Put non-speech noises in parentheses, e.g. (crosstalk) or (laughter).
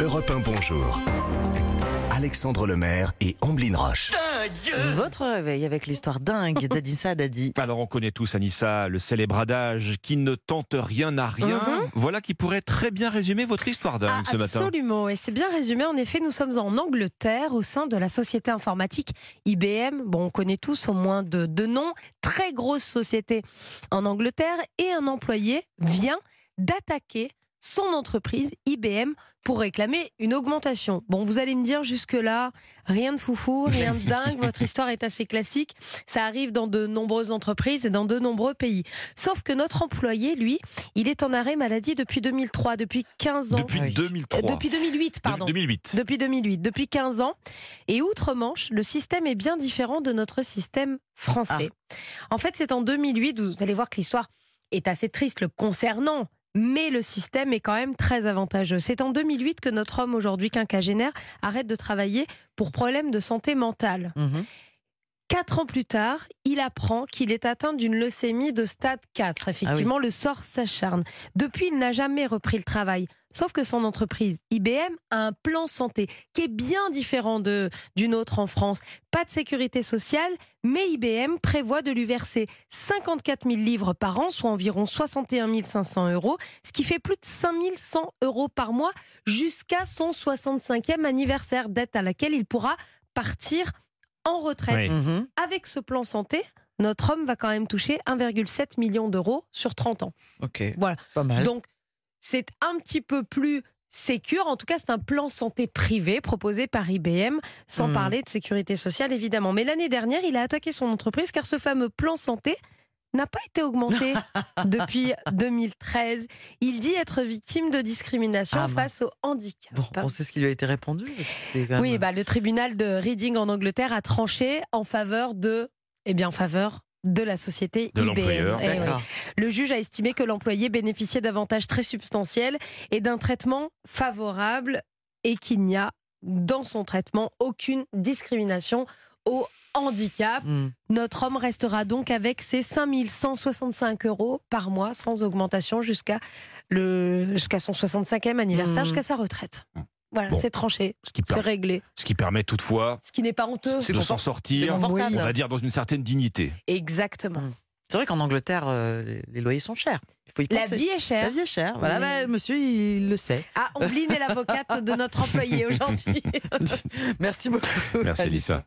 Europe 1 Bonjour. Alexandre Lemaire et Amblin Roche. Votre réveil avec l'histoire dingue d'Adissa Dadi. (laughs) Alors on connaît tous Anissa, le célèbre adage qui ne tente rien n'a rien. Mhm. Voilà qui pourrait très bien résumer votre histoire dingue Ah, ce matin. absolument, et c'est bien résumé. En effet, nous sommes en Angleterre au sein de la société informatique IBM. Bon, on connaît tous au moins de deux noms. Très grosse société en Angleterre et un employé vient d'attaquer son entreprise IBM pour réclamer une augmentation. Bon, vous allez me dire jusque-là, rien de foufou, rien de dingue, votre histoire est assez classique. Ça arrive dans de nombreuses entreprises et dans de nombreux pays. Sauf que notre employé, lui, il est en arrêt maladie depuis 2003, depuis 15 ans. Depuis Oui. 2003. Euh, Depuis 2008, pardon. 2008. Depuis 2008, depuis 15 ans. Et outre-Manche, le système est bien différent de notre système français. En fait, c'est en 2008, vous allez voir que l'histoire est assez triste le concernant. Mais le système est quand même très avantageux. C'est en 2008 que notre homme aujourd'hui quinquagénaire arrête de travailler pour problème de santé mentale. Mhm. Quatre ans plus tard, il apprend qu'il est atteint d'une leucémie de stade 4. Effectivement, le sort s'acharne. Depuis, il n'a jamais repris le travail. Sauf que son entreprise, IBM, a un plan santé qui est bien différent de, d'une autre en France. Pas de sécurité sociale, mais IBM prévoit de lui verser 54 000 livres par an, soit environ 61 500 euros, ce qui fait plus de 5 100 euros par mois jusqu'à son 65e anniversaire, dette à laquelle il pourra partir en retraite. Oui. Mhm. Avec ce plan santé, notre homme va quand même toucher 1,7 million d'euros sur 30 ans. Ok. Voilà. Pas mal. Donc, c'est un petit peu plus sécure. En tout cas, c'est un plan santé privé proposé par IBM, sans Hmm. parler de sécurité sociale, évidemment. Mais l'année dernière, il a attaqué son entreprise car ce fameux plan santé n'a pas été augmenté (laughs) depuis 2013. Il dit être victime de discrimination Ah, face au handicap. Bon, on sait ce qui lui a été répondu. Oui, même- bah, le tribunal de Reading en Angleterre a tranché en faveur de, eh bien, en faveur de la société De IBM. l'employeur. Eh. Le juge a estimé que l'employé bénéficiait d'avantages très substantiels et d'un traitement favorable et qu'il n'y a dans son traitement aucune discrimination au handicap. Mhm. Notre homme restera donc avec ses 5165 euros par mois sans augmentation jusqu'à le jusqu'à son 65e anniversaire, Mhm. jusqu'à sa retraite. Voilà, Bon. c'est tranché, Ce qui, c'est réglé. ce qui permet toutefois Ce qui n'est pas honteux. C'est de s'en sortir, on va dire, dans une certaine dignité. Exactement. C'est vrai qu'en Angleterre, euh, les- loyers sont chers. Il faut y La vie est chère. La vie est chère. Voilà, Oui. bah, monsieur, il le sait. Ah, Ombline est l'avocate de notre employé aujourd'hui. (laughs) Merci beaucoup. Merci Alice. Lisa.